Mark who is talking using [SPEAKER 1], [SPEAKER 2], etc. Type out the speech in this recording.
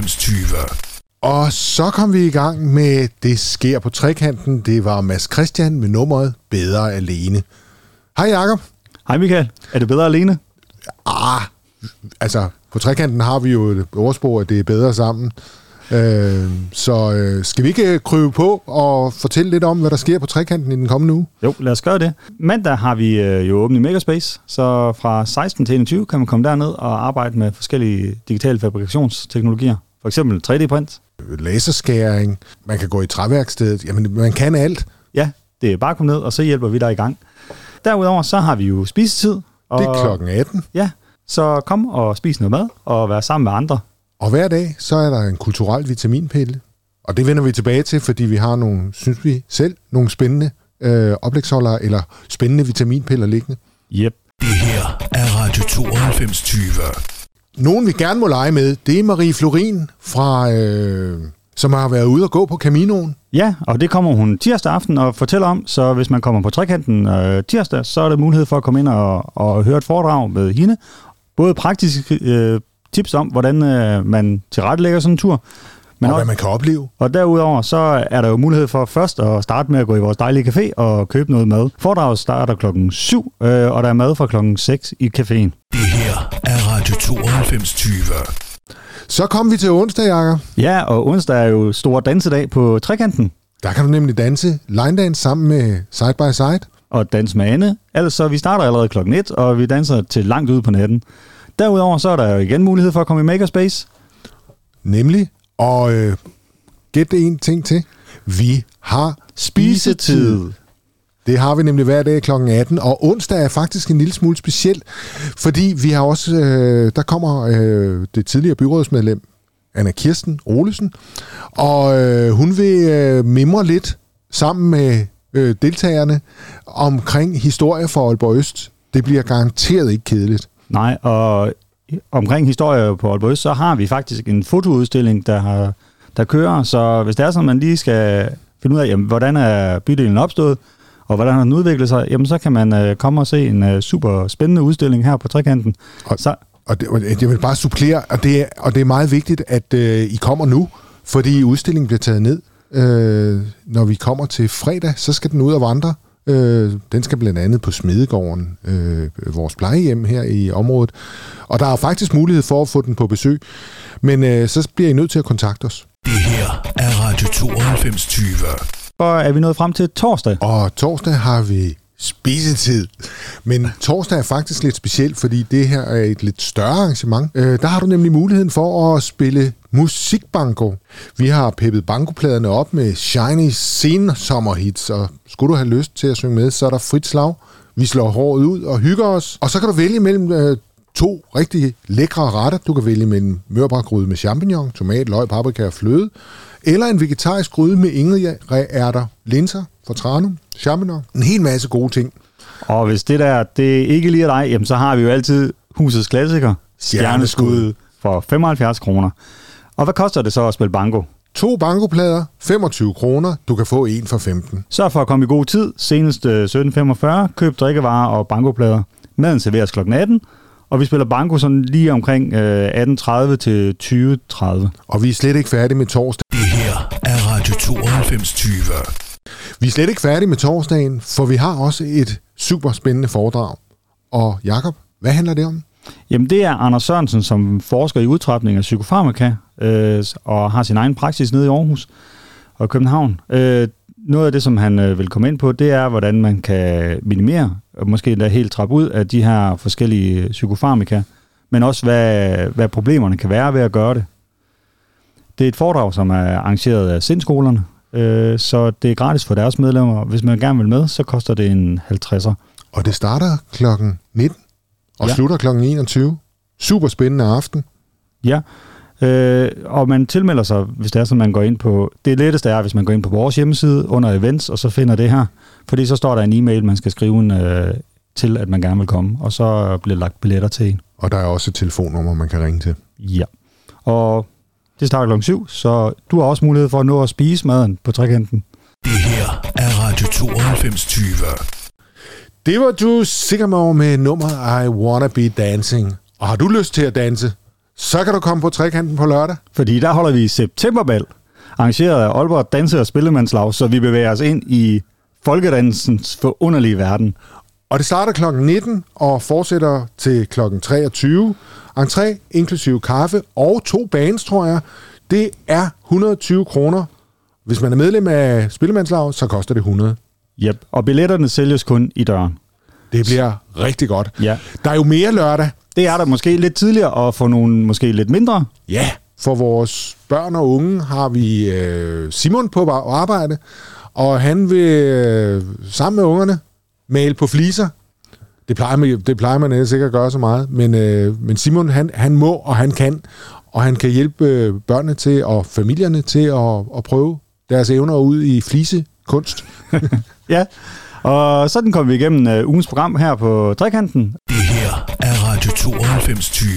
[SPEAKER 1] 9220.
[SPEAKER 2] Og så kom vi i gang med Det sker på trekanten. Det var Mads Christian med nummeret Bedre Alene. Hej Jakob.
[SPEAKER 3] Hej Michael. Er det bedre alene?
[SPEAKER 2] Ah, altså på trekanten har vi jo et ordsprog, at det er bedre sammen. Øh, så øh, skal vi ikke krybe på og fortælle lidt om, hvad der sker på trekanten i den kommende uge?
[SPEAKER 3] Jo, lad os gøre det. Mandag har vi øh, jo åbent i Megaspace, så fra 16 til 21 kan man komme derned og arbejde med forskellige digitale fabrikationsteknologier. For eksempel 3D-print.
[SPEAKER 2] Laserskæring, man kan gå i træværkstedet, jamen man kan alt.
[SPEAKER 3] Ja, det er bare at komme ned, og så hjælper vi dig i gang. Derudover så har vi jo spisetid. Og,
[SPEAKER 2] Det er klokken 18.
[SPEAKER 3] Ja, så kom og spis noget mad og vær sammen med andre.
[SPEAKER 2] Og hver dag, så er der en kulturel vitaminpille. Og det vender vi tilbage til, fordi vi har nogle, synes vi selv, nogle spændende øh, oplægsholdere eller spændende vitaminpiller liggende.
[SPEAKER 3] Yep.
[SPEAKER 1] Det her er Radio 9220.
[SPEAKER 2] Nogen vi gerne må lege med, det er Marie Florin, fra, øh, som har været ude og gå på Caminoen.
[SPEAKER 3] Ja, og det kommer hun tirsdag aften og fortæller om, så hvis man kommer på trekanten øh, tirsdag, så er der mulighed for at komme ind og, og høre et foredrag med hende. Både praktiske øh, tips om, hvordan øh, man tilrettelægger sådan en tur, men
[SPEAKER 2] og hvad
[SPEAKER 3] også,
[SPEAKER 2] man kan opleve.
[SPEAKER 3] og derudover så er der jo mulighed for først at starte med at gå i vores dejlige café og købe noget mad. Foredraget starter klokken 7, øh, og der er mad fra klokken 6 i caféen.
[SPEAKER 1] Det her er Radio 9220.
[SPEAKER 2] Så kom vi til onsdag, Jakob.
[SPEAKER 3] Ja, og onsdag er jo stor dansedag på trekanten.
[SPEAKER 2] Der kan du nemlig danse line dance sammen med Side by Side.
[SPEAKER 3] og danse med Anne. Altså, vi starter allerede klokken 1, og vi danser til langt ude på natten. Derudover så er der jo igen mulighed for at komme i Makerspace.
[SPEAKER 2] Nemlig, og øh, gæt en ting til. Vi har
[SPEAKER 3] Spisetid.
[SPEAKER 2] Det har vi nemlig hver dag kl. 18, og onsdag er faktisk en lille smule speciel, fordi vi har også, øh, der kommer øh, det tidligere byrådsmedlem, Anna Kirsten Olesen, og øh, hun vil øh, mimre lidt sammen med øh, deltagerne omkring historie for Aalborg Øst. Det bliver garanteret ikke kedeligt.
[SPEAKER 3] Nej, og omkring historie på Aalborg så har vi faktisk en fotoudstilling, der, har, der kører. Så hvis det er sådan, man lige skal finde ud af, jamen, hvordan er bydelen opstået, og hvordan har den udviklet sig, jamen så kan man øh, komme og se en øh, super spændende udstilling her på Trekanten.
[SPEAKER 2] Og-
[SPEAKER 3] Så,
[SPEAKER 2] Og det, og jeg vil bare supplere, og det, er, og det er meget vigtigt, at øh, I kommer nu, fordi udstillingen bliver taget ned. Øh, når vi kommer til fredag, så skal den ud og vandre. Øh, den skal blandt andet på Smedegården, øh, vores plejehjem her i området. Og der er faktisk mulighed for at få den på besøg. Men øh, så bliver I nødt til at kontakte os.
[SPEAKER 1] Det her er Radio 9220.
[SPEAKER 3] så er vi nået frem til torsdag.
[SPEAKER 2] Og torsdag har vi spisetid. Men torsdag er faktisk lidt specielt, fordi det her er et lidt større arrangement. Øh, der har du nemlig muligheden for at spille musikbanko. Vi har peppet bankopladerne op med shiny sensommerhits, og skulle du have lyst til at synge med, så er der frit slag. Vi slår håret ud og hygger os. Og så kan du vælge mellem øh, to rigtig lækre retter. Du kan vælge mellem mørbrækgryde med champignon, tomat, løg, paprika og fløde, eller en vegetarisk gryde med ingredærter, linser, fortranum, champignon. En hel masse gode ting.
[SPEAKER 3] Og hvis det der, det ikke lige er dig, jamen så har vi jo altid husets klassiker.
[SPEAKER 2] Stjerneskud,
[SPEAKER 3] for 75 kroner. Og hvad koster det så at spille banko?
[SPEAKER 2] To bankoplader, 25 kroner. Du kan få en for 15.
[SPEAKER 3] Sørg for at komme i god tid, senest øh, 17.45, køb drikkevarer og bankoplader. Maden serveres kl. 18, og vi spiller banko sådan lige omkring øh, 18.30 til 20.30.
[SPEAKER 2] Og vi er slet ikke færdige med torsdag.
[SPEAKER 1] Det her er Radio 9220.
[SPEAKER 2] Vi er slet ikke færdige med torsdagen, for vi har også et super spændende foredrag. Og Jakob, hvad handler det om?
[SPEAKER 3] Jamen det er Anders Sørensen, som forsker i udtrapning af psykofarmaka, øh, og har sin egen praksis nede i Aarhus og København. Øh, noget af det, som han øh, vil komme ind på, det er, hvordan man kan minimere, og måske endda helt trappe ud af de her forskellige psykofarmaka, men også hvad, hvad problemerne kan være ved at gøre det. Det er et foredrag, som er arrangeret af sindskolerne, øh, så det er gratis for deres medlemmer. Hvis man gerne vil med, så koster det en 50'er.
[SPEAKER 2] Og det starter klokken 19 og
[SPEAKER 3] ja.
[SPEAKER 2] Slutter klokken 21. Super spændende aften.
[SPEAKER 3] Ja, øh, og man tilmelder sig, hvis det er sådan, man går ind på... Det letteste er, hvis man går ind på vores hjemmeside under events, og så finder det her. Fordi så står der en e-mail, man skal skrive en, øh, til, at man gerne vil komme, og så bliver lagt billetter til en.
[SPEAKER 2] Og der er også et telefonnummer, man kan ringe til.
[SPEAKER 3] Ja. Og det starter klokken 7, så du har også mulighed for at nå at spise maden på trekanten.
[SPEAKER 1] Det her er Radio 9220.
[SPEAKER 2] Det var du sikker med over med nummeret I Wanna Be Dancing. Og har du lyst til at danse, så kan du komme på trekanten på lørdag.
[SPEAKER 3] Fordi der holder vi septemberbal, arrangeret af Aalborg Danse- og Spillemandslag, så vi bevæger os ind i folkedansens forunderlige verden.
[SPEAKER 2] Og det starter kl. 19 og fortsætter til kl. 23. Entré, inklusive kaffe og to bands, tror jeg, det er 120 kroner. Hvis man er medlem af Spillemandslag, så koster det 100.
[SPEAKER 3] Yep. Og billetterne sælges kun i døren.
[SPEAKER 2] Det bliver rigtig godt.
[SPEAKER 3] Ja.
[SPEAKER 2] Der er jo mere lørdag.
[SPEAKER 3] Det er der måske lidt tidligere, og for nogle måske lidt mindre.
[SPEAKER 2] Ja, for vores børn og unge har vi øh, Simon på arbejde, og han vil øh, sammen med ungerne male på fliser. Det plejer man, det plejer man ellers ikke at gøre så meget, men, øh, men Simon han, han må og han kan, og han kan hjælpe øh, børnene til og familierne til at, at prøve deres evner ud i flisekunst.
[SPEAKER 3] Ja, og sådan kom vi igennem uh, ugens program her på Trekanten.
[SPEAKER 1] Det her er Radio 92 20.